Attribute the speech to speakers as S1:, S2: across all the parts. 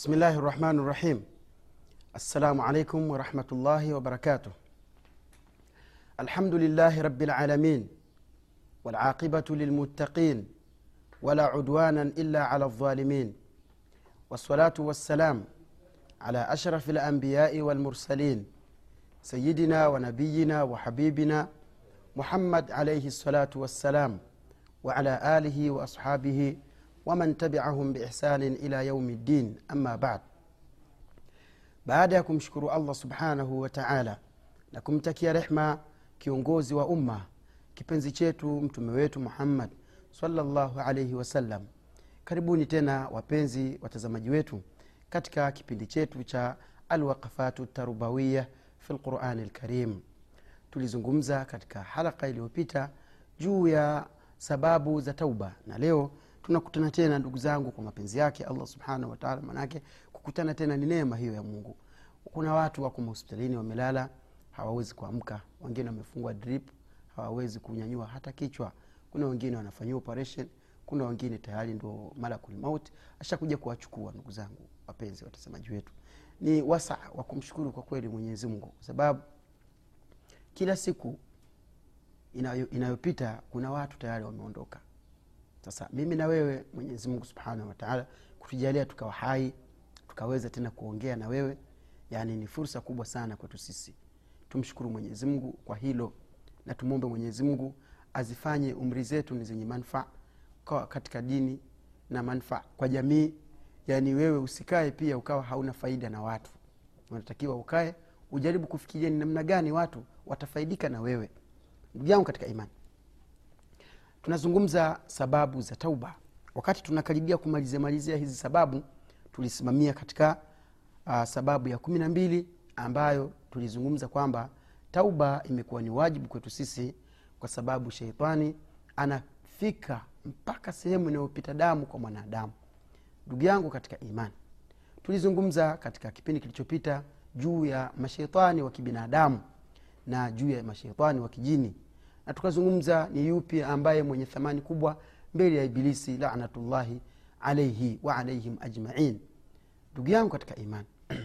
S1: بسم الله الرحمن الرحيم السلام عليكم ورحمة الله وبركاته الحمد لله رب العالمين والعاقبة للمتقين ولا عدوانا إلا على الظالمين والصلاة والسلام على أشرف الأنبياء والمرسلين سيدنا ونبينا وحبيبنا محمد عليه الصلاة والسلام وعلى آله وأصحابه waman tabiahum biihsanin ila yaumi ddin ama bad baada ya kumshukuru allah subhanahu wa taala na kumtakia rehma kiongozi wa umma kipenzi chetu mtume wetu muhammad salllahu alaihi wasallam karibuni tena wapenzi watazamaji wetu katika kipindi chetu cha alwaqafatu tarubawiya fi lqurani lkarim tulizungumza katika halaka iliyopita juu ya sababu za tauba na leo tunakutana tena ndugu zangu kwa mapenzi yake allah subhanahu wataala manake kukutana tena ni neema hiyo ya mungu. Kuna watu wako mahospitalini wamelala hawawezi kuamka. Wengine wamefungwa drip hawawezi kunyanyua hata kichwa. Kuna wengine wanafanyia operation kuna wengine tayari ndo malakul maut. Ashakuja kuwachukua ndugu zangu wapenzi watazamaji wetu. Ni wasa wa kumshukuru kwa kweli mwenyezi mungu kwa sababu kila siku inayo, inayopita kuna watu tayari wameondoka sasa mimi na wewe mwenyezi mungu subhanahu wataala kutujalia tukawa hai tukaweza tena kuongea na wewe yani ni fursa kubwa sana kwetu sisi. Tumshukuru mwenyezi mungu kwa hilo na tumwombe mwenyezi azifanye umri zetu ni zenye manfaa katika dini na manfaa kwa jamii. Yani wewe usikae pia ukawa hauna faida na watu. Unatakiwa ukae ujaribu kufikiria ni namna gani watu watafaidika na wewe. Ndugu yangu katika imani tunazungumza sababu za tauba. Wakati tunakaribia kumalizia malizia hizi sababu tulisimamia katika uh, sababu ya kumi na mbili ambayo tulizungumza kwamba tauba imekuwa ni wajibu kwetu sisi kwa sababu sheitani anafika mpaka sehemu inayopita damu kwa mwanadamu. Ndugu yangu katika imani tulizungumza katika kipindi kilichopita juu ya masheitani wa kibinadamu na juu ya masheitani wa kijini na tukazungumza ni yupi ambaye mwenye thamani kubwa mbele ya ibilisi lanatullahi alaihi wa alaihim ajmain. Ndugu yangu katika imani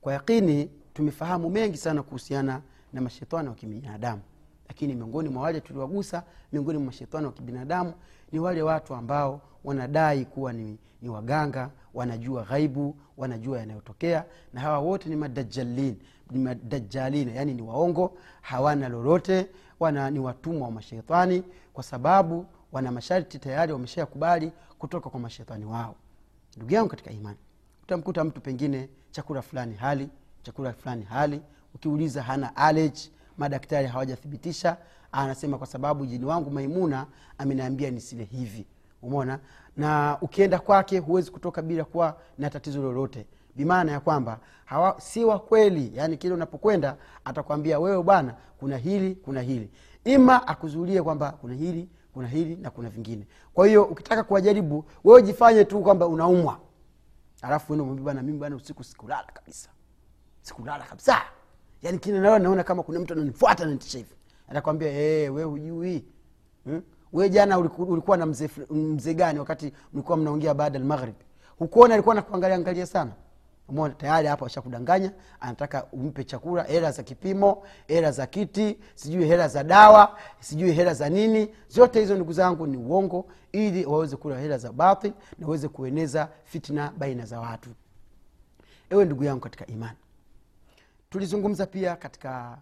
S1: kwa yaqini tumefahamu mengi sana kuhusiana na mashetani wa kibinadamu. Lakini miongoni mwa wale tuliwagusa miongoni mwa mashetani wa kibinadamu ni wale watu ambao wanadai kuwa ni, ni waganga wanajua ghaibu wanajua yanayotokea. Na hawa wote ni madajalin ni madajalina yani ni waongo hawana lolote wana ni watumwa wa mashetani kwa sababu wana masharti tayari wameshayakubali kutoka kwa mashetani wao. Ndugu yangu katika imani utamkuta mtu pengine chakula fulani hali chakula fulani hali ukiuliza hana allergy madaktari hawajathibitisha anasema kwa sababu jini wangu maimuna ameniambia nisile hivi. Umona na ukienda kwake huwezi kutoka bila kuwa na tatizo lolote bimaana ya kwamba hawa, si wa kweli yani kile unapokwenda atakwambia wewe bwana kuna hili kuna hili. Ima akuzulie kwamba kuna hili kuna hili na kuna vingine. Kwa hiyo ukitaka kuwajaribu wewe jifanye tu kwamba unaumwa. Alafu wende mwambie bana mimi bana usiku sikulala kabisa. Sikulala kabisa. Yani kile naona naona kama kuna mtu ananifuata nanitisha hivi. Atakwambia hey, we hujui. Hmm? we jana ulikuwa na mzee mze gani wakati mlikuwa mnaongea baada almaghrib? Hukuona alikuwa nakuangalia angalia sana Umeona tayari hapa washakudanganya, anataka umpe chakula, hela za kipimo, hela za kiti, sijui hela za dawa, sijui hela za nini. Zote hizo ndugu zangu ni uongo, ili waweze kula hela za batil na waweze kueneza fitna baina za watu. Ewe ndugu yangu katika imani, tulizungumza pia katika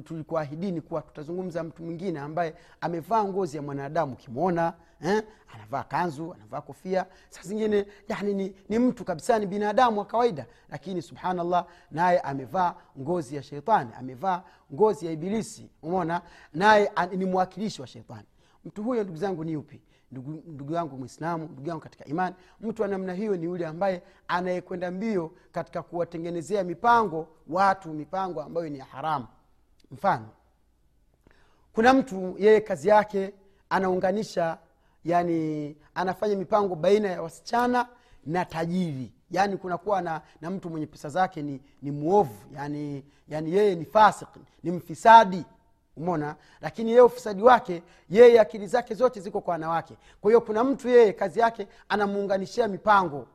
S1: tulikuahidini kuwa tutazungumza mtu mwingine ambaye amevaa ngozi ya mwanadamu. Ukimwona eh, anavaa kanzu anavaa kofia. Saa zingine yani ni, ni mtu kabisa ni binadamu wa kawaida. Lakini subhanallah naye amevaa ngozi ya sheitani amevaa ngozi ya ibilisi. Umona naye ni mwakilishi wa sheitani. Mtu huyo ndugu zangu ni upi ndugu, yangu mwislamu ndugu yangu katika imani. Mtu wa namna hiyo ni yule ambaye anayekwenda mbio katika kuwatengenezea mipango watu mipango ambayo ni ya haramu mfano kuna mtu yeye kazi yake anaunganisha yani anafanya mipango baina ya wasichana na tajiri. Yaani kunakuwa na, na mtu mwenye pesa zake ni, ni mwovu yani, yani yeye ni fasik ni mfisadi. Umona lakini yeye ufisadi wake yeye akili zake zote ziko kwa wanawake. Kwa hiyo kuna mtu yeye kazi yake anamuunganishia mipango.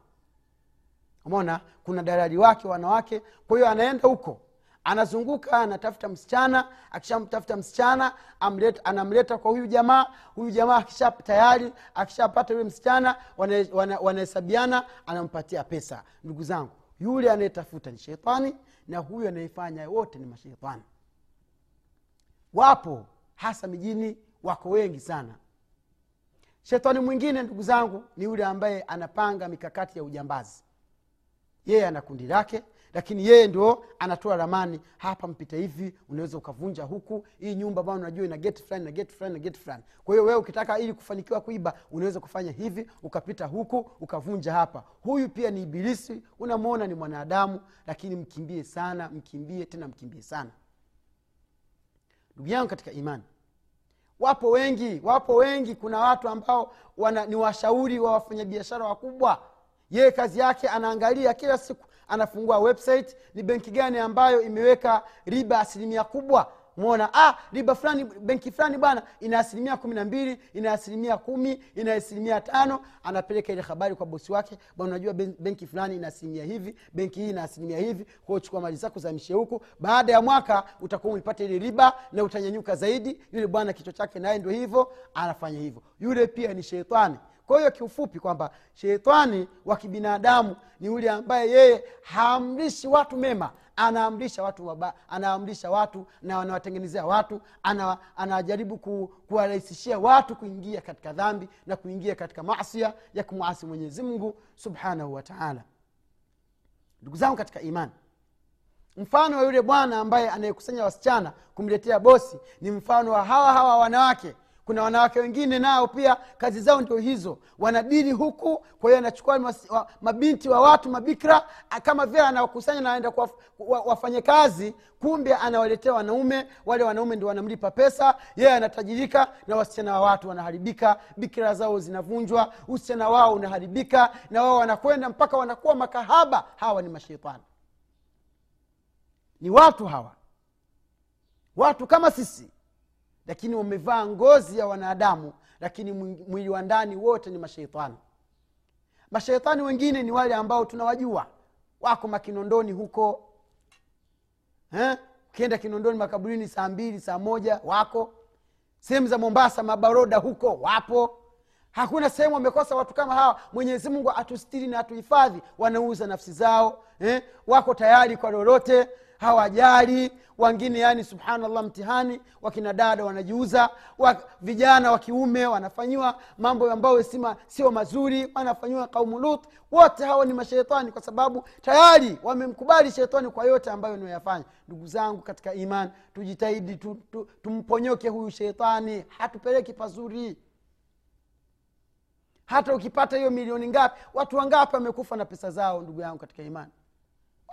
S1: Umona kuna dalali wake wanawake. Kwa hiyo anaenda huko anazunguka anatafuta msichana akishamtafuta msichana amleta, anamleta kwa huyu jamaa huyu jamaa akisha tayari akishapata yule msichana wanahesabiana wana, wana anampatia pesa. Ndugu zangu yule anayetafuta ni shetani na huyu anayefanya wote ni mashetani. Wapo hasa mijini wako wengi sana. Shetani mwingine ndugu zangu ni yule ambaye anapanga mikakati ya ujambazi. Yeye ana kundi lake lakini yeye ndio anatoa ramani. Hapa mpita hivi unaweza ukavunja huku. Hii nyumba bana unajua ina geti fulani na geti fulani na geti fulani. Kwa hiyo wewe ukitaka ili kufanikiwa kuiba unaweza kufanya hivi ukapita huku ukavunja hapa. Huyu pia ni ibilisi. Unamwona ni mwanadamu lakini mkimbie sana mkimbie tena mkimbie sana. Ndugu yangu katika imani wapo wengi wapo wengi. Kuna watu ambao wana, ni washauri wa wafanyabiashara wakubwa. Yeye kazi yake anaangalia kila siku anafungua website ni benki gani ambayo imeweka riba asilimia kubwa? Mona ah, riba fulani benki fulani bwana ina asilimia kumi na mbili ina asilimia kumi ina asilimia tano. Anapeleka ile habari kwa bosi wake bwana unajua benki fulani ina asilimia hivi benki hii ina asilimia hivi kwao chukua mali zako zamishe huku. Baada ya mwaka utakuwa umepata ile riba na utanyanyuka zaidi. Yule bwana kichwa chake naye ndio hivyo anafanya hivyo. Yule pia ni sheitani kwa hiyo kiufupi kwamba shetani wa kibinadamu ni yule ambaye yeye haamrishi watu mema anaamrisha watu waba, anaamrisha watu na anawatengenezea watu ana, anajaribu ku, kuwarahisishia watu kuingia katika dhambi na kuingia katika masia ya kumwasi mwenyezi mungu subhanahu wataala ndugu zangu katika imani mfano wa yule bwana ambaye anayekusanya wasichana kumletea bosi ni mfano wa hawa hawa wanawake kuna wanawake wengine nao pia kazi zao ndio hizo. Wanadili huku kwa hiyo anachukua mabinti wa watu mabikra kama vile anawakusanya naenda anaenda wafanye kazi kumbe anawaletea wanaume wale wanaume ndio wanamlipa pesa yeye anatajirika na wasichana wa watu wanaharibika bikira zao zinavunjwa usichana wao unaharibika na wao wanakwenda mpaka wanakuwa makahaba. Hawa ni mashetani. Ni watu hawa. Watu kama sisi lakini wamevaa ngozi ya wanadamu lakini mwili wa ndani wote ni masheitani masheitani wengine ni wale ambao tunawajua. Wako makinondoni huko. Eh? ukienda kinondoni makaburini saa mbili saa moja wako. Sehemu za mombasa mabaroda huko wapo. Hakuna sehemu wamekosa watu kama hawa. Mwenyezi mungu atustiri na atuhifadhi wanauza nafsi zao. Eh? wako tayari kwa lolote hawajali. Wengine yani subhanallah mtihani wakina dada wanajiuza wak, vijana wa kiume wanafanyiwa mambo ambayo sio mazuri wanafanyiwa kaumu lut. Wote hawa ni masheitani kwa sababu tayari wamemkubali sheitani kwa yote ambayo inayoyafanya ndugu zangu katika iman tujitahidi tu, tu, tumponyoke huyu sheitani hatupeleki pazuri. Hata ukipata hiyo milioni ngapi watu wangapi wamekufa na pesa zao ndugu yangu katika imani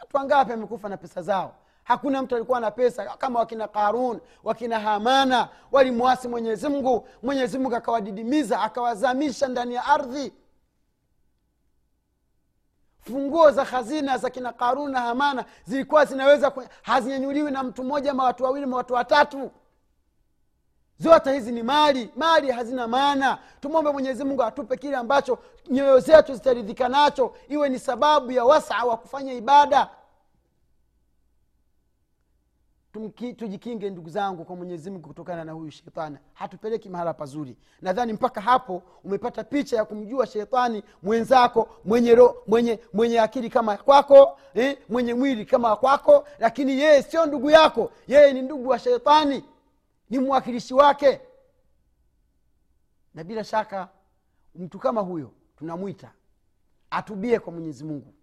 S1: watu wangapi wamekufa na pesa zao? Hakuna mtu alikuwa na pesa kama wakina karun wakina hamana walimwasi mwenyezimngu mwenyezimngu akawadidimiza akawazamisha ndani ya ardhi. Funguo za hazina za kina karun na hamana zilikuwa zinaweza hazinyanyuliwi na mtu mmoja ma watu wawili ma watu watatu zote hizi ni mali. Mali hazina maana. Tumwombe mwenyezi mungu atupe kile ambacho nyoyo zetu zitaridhika nacho iwe ni sababu ya wasaa wa kufanya ibada. Tumki, tujikinge ndugu zangu kwa mwenyezi mungu kutokana na huyu shetani. Hatupeleki mahala pazuri. Nadhani mpaka hapo umepata picha ya kumjua shetani mwenzako mwenye, ro, mwenye, mwenye akili kama kwako eh, mwenye mwili kama kwako lakini yeye sio ndugu yako. Yeye ni ndugu wa shetani ni mwakilishi wake. Na bila shaka mtu kama huyo tunamwita atubie kwa mwenyezi mungu.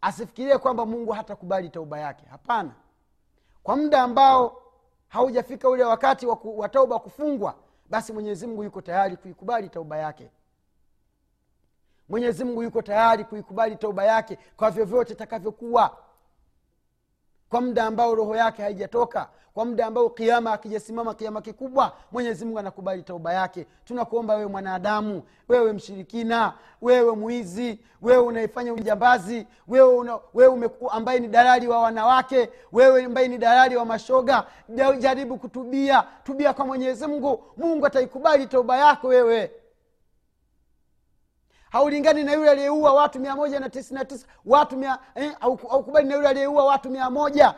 S1: Asifikirie kwamba mungu hatakubali tauba yake. Hapana. Kwa muda ambao haujafika ule wakati wa tauba kufungwa basi mwenyezi mungu yuko tayari kuikubali tauba yake. Mwenyezi mungu yuko tayari kuikubali tauba yake kwa vyovyote itakavyokuwa kwa muda ambao roho yake haijatoka kwa muda ambao kiama akijasimama kiama kikubwa mwenyezi mungu anakubali tauba yake. Tunakuomba wewe mwanadamu wewe mshirikina wewe mwizi wewe unaifanya ujambazi wewe, una, wewe ume, ambaye ni dalali wa wanawake wewe ambaye ni dalali wa mashoga jaribu kutubia tubia kwa mwenyezi mungu. Mungu ataikubali tauba yako wewe haulingani na yule aliyeua watu mia moja na tisini na tisa watu mia eh, na yule aliyeua watu mia moja.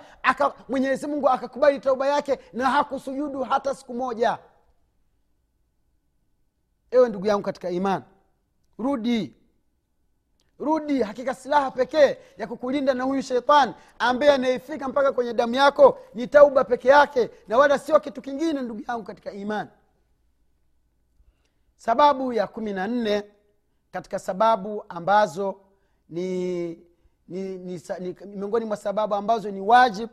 S1: Mwenyezi mungu akakubali tauba yake na hakusujudu hata siku moja. Ewe ndugu yangu katika imani rudi. Rudi hakika silaha pekee ya kukulinda na huyu sheitani ambaye anayefika mpaka kwenye damu yako ni tauba peke yake na wala sio kitu kingine ndugu yangu katika imani sababu ya kumi na nne katika sababu ambazo ni, ni, ni, ni, ni miongoni mwa sababu ambazo ni wajib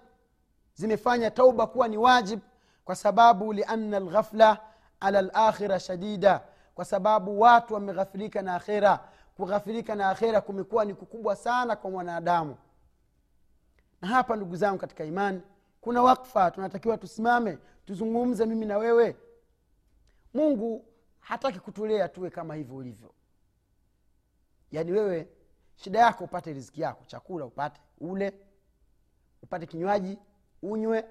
S1: zimefanya tauba kuwa ni wajib kwa sababu liana lghafla ala lakhira shadida kwa sababu watu wameghafirika na akhera kughafirika na akhera kumekuwa ni kukubwa sana kwa mwanadamu. Na hapa ndugu zangu katika imani kuna wakfa tunatakiwa tusimame tuzungumze mimi na wewe. Mungu hataki kutulea tuwe kama hivyo ulivyo yaani wewe shida yako upate riziki yako chakula upate ule upate kinywaji unywe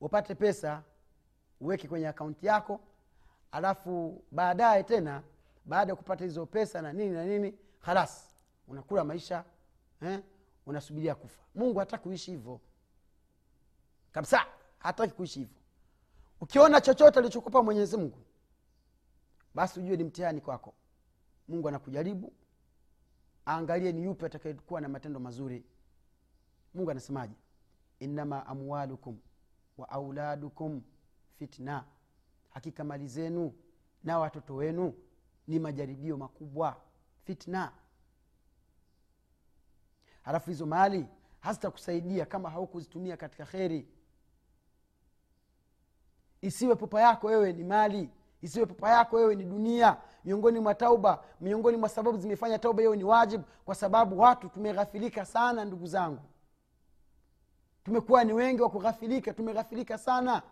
S1: upate pesa uweke kwenye akaunti yako alafu baadaye tena baada ya kupata hizo pesa na nini na nini halas unakula maisha eh? unasubiria kufa. Mungu hataki kuishi hivyo. Kabisa hataki kuishi hivyo. Ukiona chochote alichokupa mwenyezi mungu basi ujue ni mtihani kwako. Mungu anakujaribu aangalie ni yupi atakayekuwa na matendo mazuri. Mungu anasemaje? Innama amwalukum wa auladukum fitna. Hakika mali zenu na watoto wenu ni majaribio makubwa fitna. Halafu hizo mali hazitakusaidia kama haukuzitumia katika kheri. Isiwe popa yako wewe ni mali isiwe papa yako wewe ni dunia. Miongoni mwa tauba miongoni mwa sababu zimefanya tauba hiyo ni wajibu kwa sababu watu tumeghafilika sana ndugu zangu. Tumekuwa ni wengi wa kughafilika tumeghafilika sana.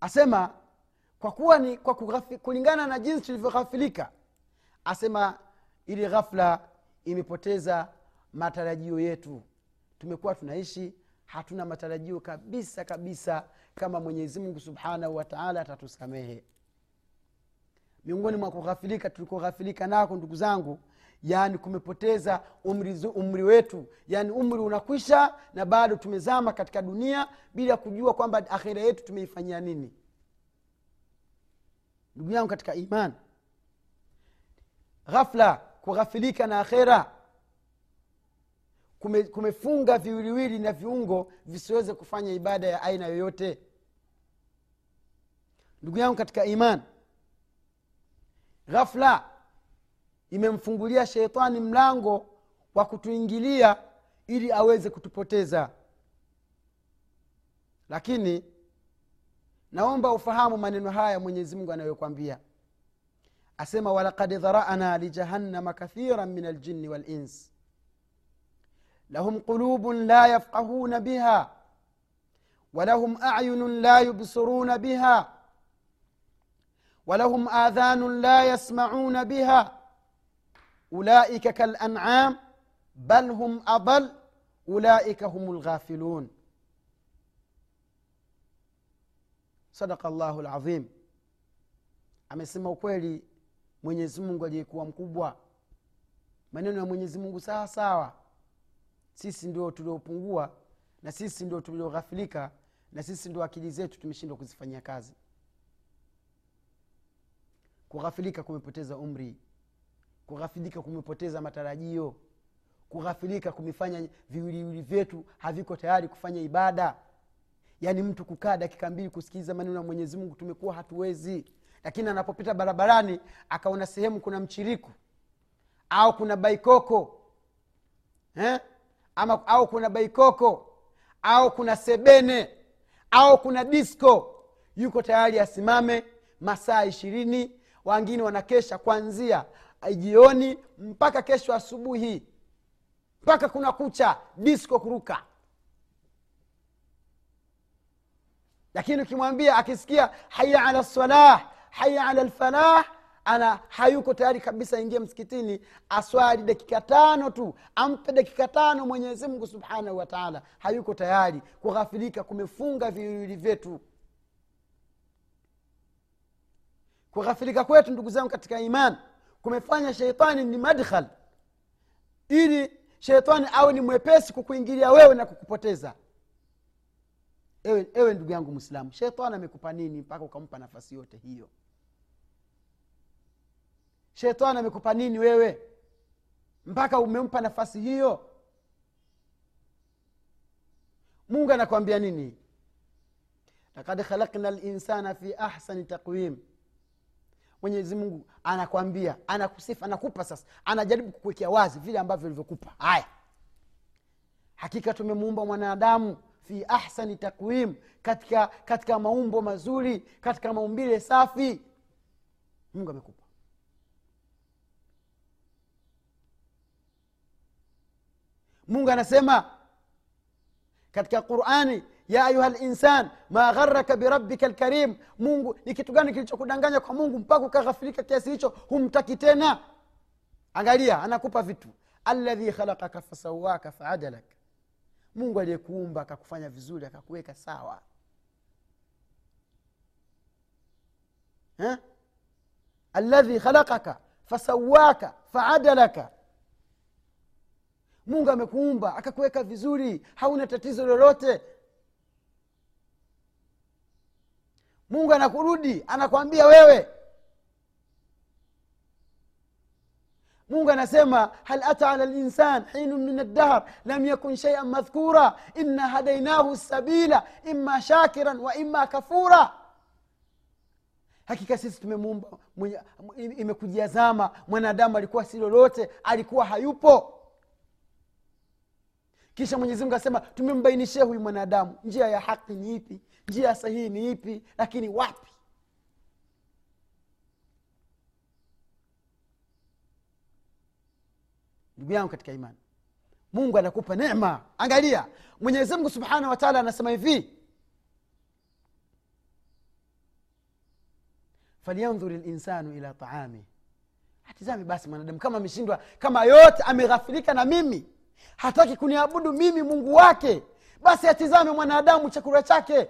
S1: Asema kwa kuwa ni kwa kughafi, kulingana na jinsi tulivyoghafilika asema ili ghafla imepoteza matarajio yetu. Tumekuwa tunaishi hatuna matarajio kabisa kabisa kama mwenyezi mungu subhanahu wataala atatusamehe. Miongoni mwa kughafilika tulikoghafilika nako ndugu zangu yaani kumepoteza umri, umri wetu yaani umri unakwisha na bado tumezama katika dunia bila kujua kwamba akhira yetu tumeifanyia nini. Ndugu yangu katika iman ghafla kughafilika na akhera kume, kumefunga viwiliwili na viungo visiweze kufanya ibada ya aina yoyote. Ndugu yangu katika iman ghafla imemfungulia sheitani mlango wa kutuingilia ili aweze kutupoteza. Lakini naomba ufahamu maneno haya mwenyezi mungu anayokwambia asema walakad dharana lijahannama kathiran min aljini walins لهم قلوب لا يفقهون بها ولهم أعين لا يبصرون بها ولهم آذان لا يسمعون بها أولئك كالأنعام بل هم أضل أولئك هم الغافلون صدق الله العظيم amesema ukweli mwenyezi mungu aliyekuwa mkubwa. Maneno ya mwenyezi mungu sawa sawa. Sisi ndio tuliopungua na sisi ndio tulioghafilika na sisi ndio akili zetu tumeshindwa kuzifanyia kazi. Kughafilika kumepoteza umri. Kughafilika kumepoteza matarajio. Kughafilika kumefanya viwiliwili vyetu haviko tayari kufanya ibada. Yaani mtu kukaa dakika mbili kusikiliza maneno ya mwenyezi mungu tumekuwa hatuwezi. Lakini anapopita barabarani akaona sehemu kuna mchiriku au kuna baikoko. Eh? Ama au kuna baikoko au kuna sebene au kuna disco. Yuko tayari asimame masaa ishirini wangine wanakesha kwanzia jioni mpaka kesho asubuhi mpaka kuna kucha disko kuruka. Lakini ukimwambia akisikia haya ala lsalah haya ala lfalah ana hayuko tayari kabisa ingie msikitini aswali dakika tano tu ampe dakika tano mwenyezi mungu subhanahu wataala hayuko tayari kughafilika kumefunga viwili vyetu. Kughafilika kwetu ndugu zangu katika iman kumefanya sheitani ni madkhal. Ili sheitani awe ni mwepesi kukuingilia wewe na kukupoteza. Ewe, ewe ndugu yangu mwislamu sheitani amekupa nini mpaka ukampa nafasi yote hiyo shetani amekupa nini wewe? Mpaka umempa nafasi hiyo? Mungu anakwambia nini? Lakad khalakna linsana fi ahsani taqwim. Mwenyezi mungu anakwambia anakusifa anakupa sasa. Anajaribu kukuwekea wazi vile ambavyo ilivyokupa haya. Hakika tumemuumba mwanadamu fi ahsani takwim katika katika maumbo mazuri katika maumbile safi. Mungu amekupa mungu anasema katika qurani ya ayuha linsan ma gharaka birabika lkarim mungu ni kitu gani kilichokudanganya kwa mungu mpaka ukaghafirika kiasi hicho? Humtaki tena. Angalia anakupa vitu. Aladhi khalakaka fasawaka faadalak. Mungu aliyekuumba akakufanya vizuri akakuweka sawa. Aladhi khalakaka fasawaka faadalaka mungu amekuumba akakuweka vizuri hauna tatizo lolote. Mungu anakurudi anakwambia wewe. Mungu anasema hal ata ala linsan hinu min aldahar lam yakun sheian madhkura inna hadainahu sabila ima shakiran wa ima kafura. Hakika sisi tumemuumba imekujiazama mwanadamu alikuwa si lolote alikuwa hayupo kisha mwenyezimungu asema tumembainishia huyu mwanadamu. Njia ya haki ni ipi? Njia ya sahihi ni ipi? Lakini wapi? Ndugu yangu katika imani mungu anakupa nema angalia mwenyezimngu subhanahu wa taala anasema hivi falyandhuri linsanu ila taamih atizame basi mwanadamu kama ameshindwa kama yote ameghafirika na mimi hataki kuniabudu mimi mungu wake. Basi atizame mwanadamu chakula chake.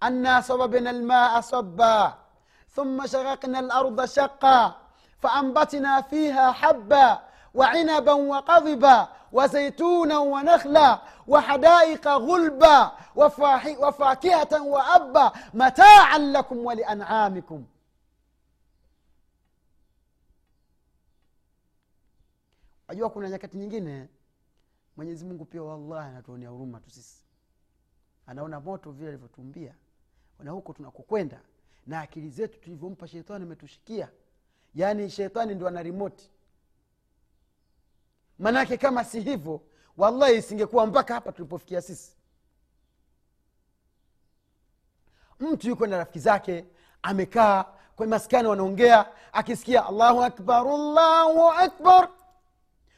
S1: Anna sababna lmaa saba ثم شققنا الأرض شقا فأنبتنا فيها حبا وعنبا وقضبا وزيتونا ونخلا وحدائق غلبا وفاكهة وأبا متاعا لكم ولأنعامكم ajua kuna nyakati nyingine mwenyezi mungu pia wallahi anatuonea huruma tu sisi. Anaona moto vile alivyotumbia na huko tunakokwenda na akili zetu tulivyompa shetani ametushikia. Yaani shetani ndio ana rimoti maanake kama si hivyo wallahi isingekuwa mpaka hapa tulipofikia sisi. Mtu yuko na rafiki zake amekaa kwenye maskani wanaongea akisikia allahu akbar allahu akbar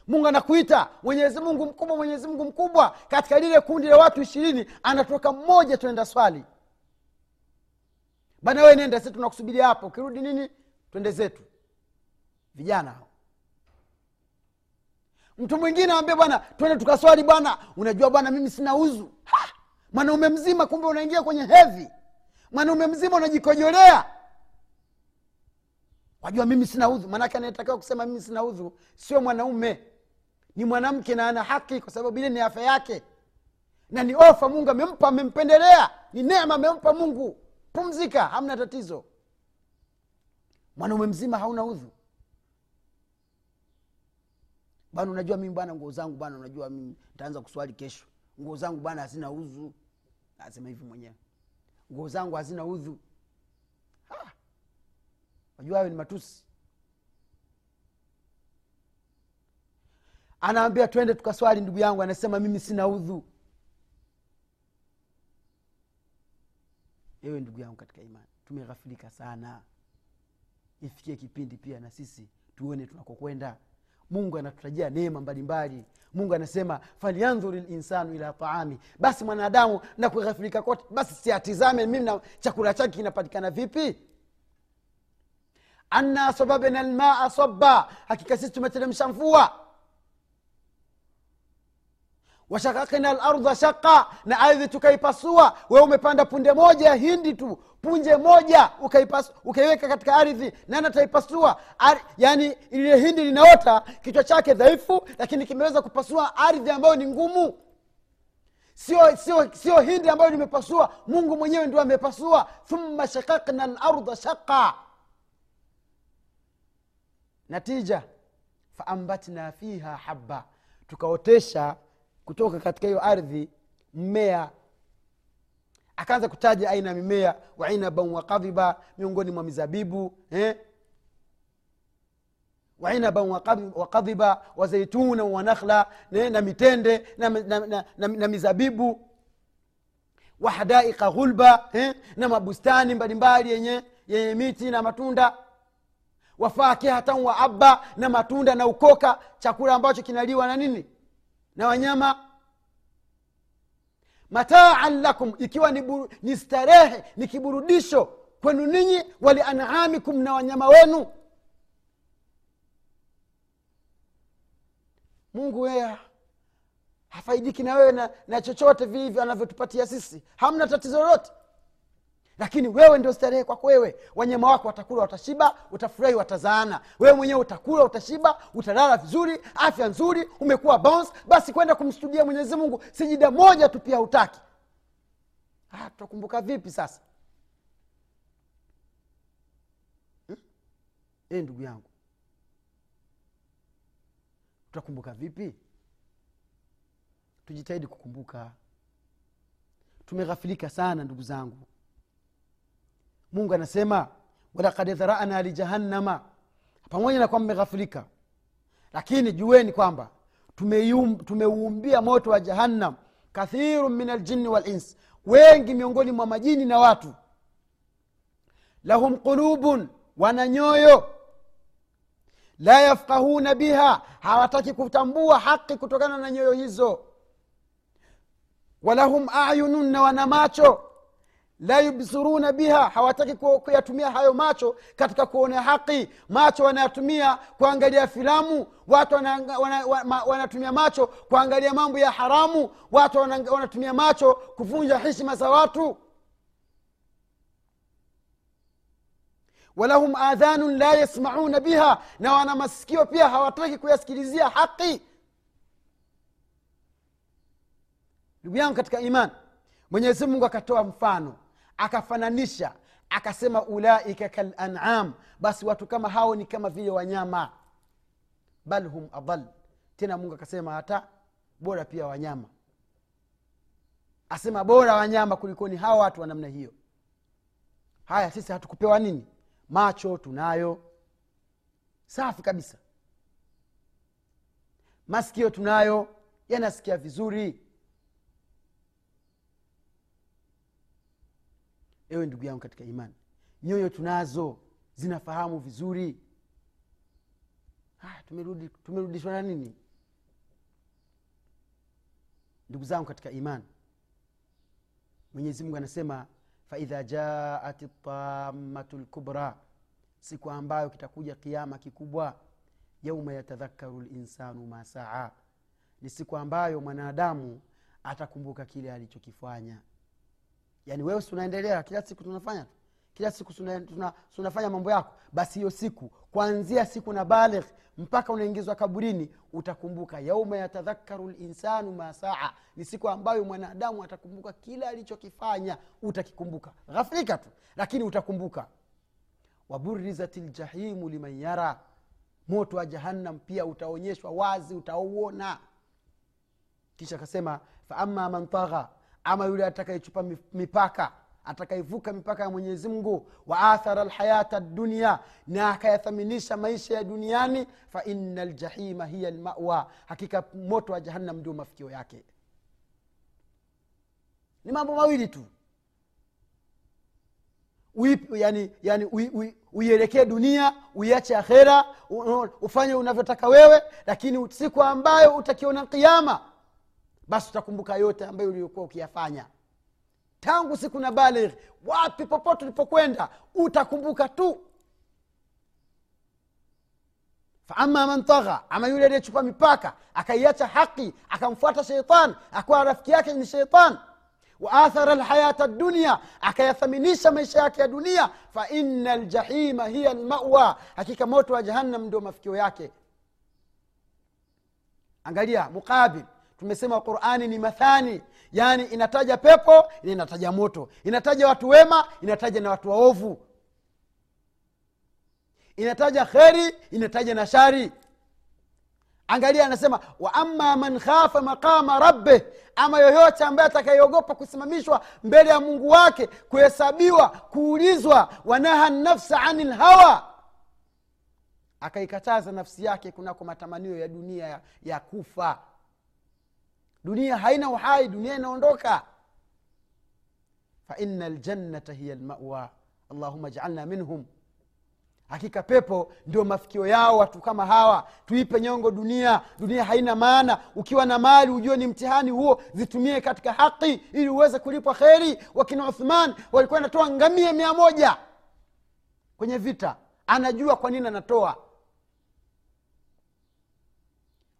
S1: mungu anakuita mwenyezi mungu mkubwa mwenyezi mungu mkubwa. Katika lile kundi la watu ishirini anatoka mmoja tunaenda swali. Bana we nenda si tunakusubiria hapo. Ukirudi nini twende zetu. Vijana mtu mwingine awambia bwana twende tukaswali bwana. Unajua bwana mimi sina uzu. Mwanaume mzima kumbe unaingia kwenye hedhi mwanaume mzima unajikojolea. Wajua mimi sina udhu maanake anayetakiwa kusema mimi sina udhu sio mwanaume ni mwanamke na ana haki kwa sababu ile ni afya yake. Na ni ofa mungu amempa amempendelea. Ni neema amempa mungu. Pumzika hamna tatizo. Mwanaume mzima hauna udhu. Bana unajua mimi bana nguo zangu bana unajua mimi ntaanza kuswali kesho. Nguo zangu bana hazina udhu. Nasema hivi mwenyewe. Nguo zangu hazina udhu. Ha! wajua hayo ni matusi anaambia twende tukaswali ndugu yangu. Anasema mimi sina udhu. Ewe ndugu yangu katika imani tumeghafilika sana. Ifikie kipindi pia na sisi tuone tunakokwenda. Mungu anatutajia neema mbalimbali. Mungu anasema falyandhuri linsanu ila taami. Basi mwanadamu na kughafirika kote basi siatizame mimi na chakula chake kinapatikana vipi? Anna sababna lmaa saba hakika sisi tumeteremsha mvua washakakna larda shaka na ardhi tukaipasua. Wee umepanda punde moja ya hindi tu punje moja ukaiweka katika ardhi nani ataipasua? Yani ile hindi linaota kichwa chake dhaifu lakini kimeweza kupasua ardhi ambayo ni ngumu. Sio sio sio hindi ambayo limepasua mungu mwenyewe ndio amepasua. Thumma shakakna larda shaqa natija faambatna fiha haba tukaotesha kutoka katika hiyo ardhi mmea akaanza kutaja aina ya mimea wainaban wakadhiba miongoni mwa mizabibu eh? wainaban wakadhiba wazeituna wanakhla eh? na mitende na, na, na, na, na mizabibu wahadaika ghulba eh? na mabustani mbalimbali yenye yenye miti na matunda wafakihatan wa abba na matunda na ukoka chakula ambacho kinaliwa na nini na wanyama. Mataan lakum ikiwa ni, buru, ni starehe ni kiburudisho kwenu ninyi walianamikum na wanyama wenu. Mungu yeye hafaidiki na wewe na, na chochote vilivyo anavyotupatia sisi. Hamna tatizo lolote lakini wewe ndio starehe kwako wewe. Wanyama wako watakula watashiba utafurahi watazaana. Wewe mwenyewe utakula utashiba utalala vizuri afya nzuri umekuwa bounce. Basi kwenda kumstudia mwenyezi mungu sijida moja tu pia hutaki. Ah, tutakumbuka vipi sasa? Hmm? e, ndugu yangu. Tutakumbuka vipi? Tujitahidi kukumbuka. Tumeghafilika sana ndugu zangu mungu anasema walakad dharana lijahannama pamoja na kwamba mmeghafirika lakini jueni kwamba tumeuumbia moto wa jahannam kathiru min aljini walins wengi miongoni mwa majini na watu. Lahum qulubun wana nyoyo. La yafkahuna biha hawataki kutambua haki kutokana na nyoyo hizo. Walahum ayunun na wana macho la yubsiruna biha hawataki kuyatumia hayo macho katika kuona haki. Macho wanayatumia kuangalia filamu watu wanatumia wana, wana, wana macho kuangalia mambo ya haramu watu wana, wanatumia macho kuvunja heshima za watu. Walahum adhanun la yasmauna biha na wana masikio pia hawataki kuyasikilizia haki. Ndugu yangu katika iman mwenyezi mungu akatoa mfano akafananisha akasema ulaika kalanam. Basi watu kama hao ni kama vile wanyama. Bal hum adal tena mungu akasema hata bora pia wanyama. Asema bora wanyama kulikoni hawa watu wa namna hiyo. Haya sisi hatukupewa nini? Macho tunayo. Safi kabisa. Masikio tunayo. Yanasikia vizuri ewe ndugu yangu katika imani nyoyo tunazo zinafahamu vizuri. Ah, tumerudi tumerudishwa na nini? Ndugu zangu katika imani mwenyezi mungu anasema faidha jaat tamatu lkubra siku ambayo kitakuja kiama kikubwa yauma yatadhakaru linsanu masaa ni siku ambayo mwanadamu atakumbuka kile alichokifanya yaani wewe si kila siku tunafanya tu? Kila siku tunafanya tuna, tuna mambo yako? Basi hiyo siku kuanzia siku na baligh mpaka unaingizwa kaburini utakumbuka yauma yatadhakaru linsanu ma saa. Ni siku ambayo mwanadamu atakumbuka kila alichokifanya. Utakikumbuka. Ghafrika tu. Lakini utakumbuka. Waburizat ljahimu liman yara. Moto wa jahannam pia utaonyeshwa wazi utauona. Kisha akasema faama man tagha ama yule atakayechupa mipaka atakaivuka mipaka ya mwenyezi mungu wa athara lhayata dunia na akayathaminisha maisha ya duniani faina ljahima hiya lmawa hakika moto wa jahannam ndio mafikio yake. Ni mambo mawili tu. Uipi, yani, yani ui, ui, uielekee dunia uiache akhera ufanye unavyotaka wewe lakini siku ambayo utakiona kiama basi utakumbuka yote ambayo uliokuwa ukiyafanya. Tangu siku na baligh wapi popote ulipokwenda utakumbuka tu. Faama man tagha ama yule aliyechupa mipaka akaiacha haki akamfuata sheitan akawa rafiki yake ni sheitan waathara lhayata dunia akayathaminisha maisha yake ya dunia. Faina ljahima hiya lmawa hakika moto wa jahannam ndio mafikio yake. Angalia muqabil tumesema qurani ni mathani. Yaani inataja pepo na inataja moto. Inataja watu wema inataja na watu waovu. Inataja kheri inataja na shari. Angalia anasema wa ama man khafa maqama rabbe ama yoyote ambaye atakayeogopa kusimamishwa mbele ya mungu wake kuhesabiwa kuulizwa wanaha nafsa ani lhawa akaikataza nafsi yake kunako matamanio ya dunia ya, ya kufa dunia haina uhai dunia inaondoka. Faina ljannata hiya lmawa allahuma jaalna minhum. Hakika pepo ndio mafikio yao watu kama hawa. Tuipe nyongo dunia. Dunia haina maana. Ukiwa na mali ujue ni mtihani huo zitumie katika haki ili uweze kulipwa kheri. Wakina uthman walikuwa anatoa ngamia mia moja kwenye vita. Anajua kwa nini anatoa.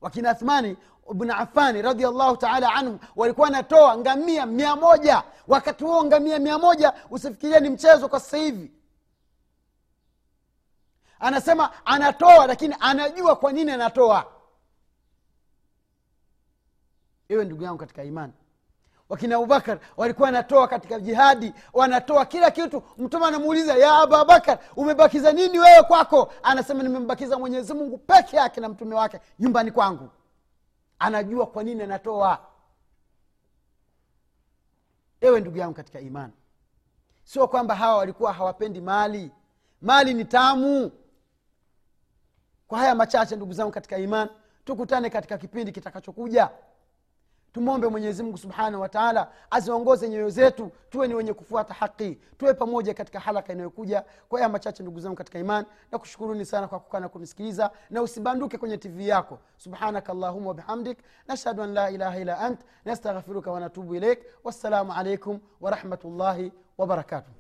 S1: Wakina athmani bnu afani radiallahu taala anhu walikuwa wanatoa ngamia mia moja. Wakati huo ngamia mia moja usifikirie ni mchezo kwa sasa hivi. Anasema anatoa lakini anajua kwa nini anatoa. Iwe ndugu yangu katika imani. Wakina abubakar walikuwa wanatoa katika jihadi wanatoa kila kitu. Mtume anamuuliza ya abubakar umebakiza nini wewe kwako? Anasema nimembakiza mwenyezi mungu peke yake na mtume wake nyumbani kwangu anajua kwa nini anatoa. Ewe ndugu yangu katika imani sio kwamba hawa walikuwa hawapendi mali. Mali ni tamu. Kwa haya machache ndugu zangu katika iman tukutane katika kipindi kitakachokuja tumwombe mwenyezimungu subhanahu wataala aziongoze nyoyo zetu tuwe ni wenye kufuata haki tuwe pamoja katika halaka inayokuja. Kwa haya machache ndugu zangu katika iman na kushukuruni sana kwa kukaa na kunisikiliza na usibanduke kwenye tv yako. Subhanaka allahuma wabihamdik nashhadu an la ilaha illa ant nastaghfiruka wanatubu ilaik wassalamu alaikum warahmatullahi wabarakatuh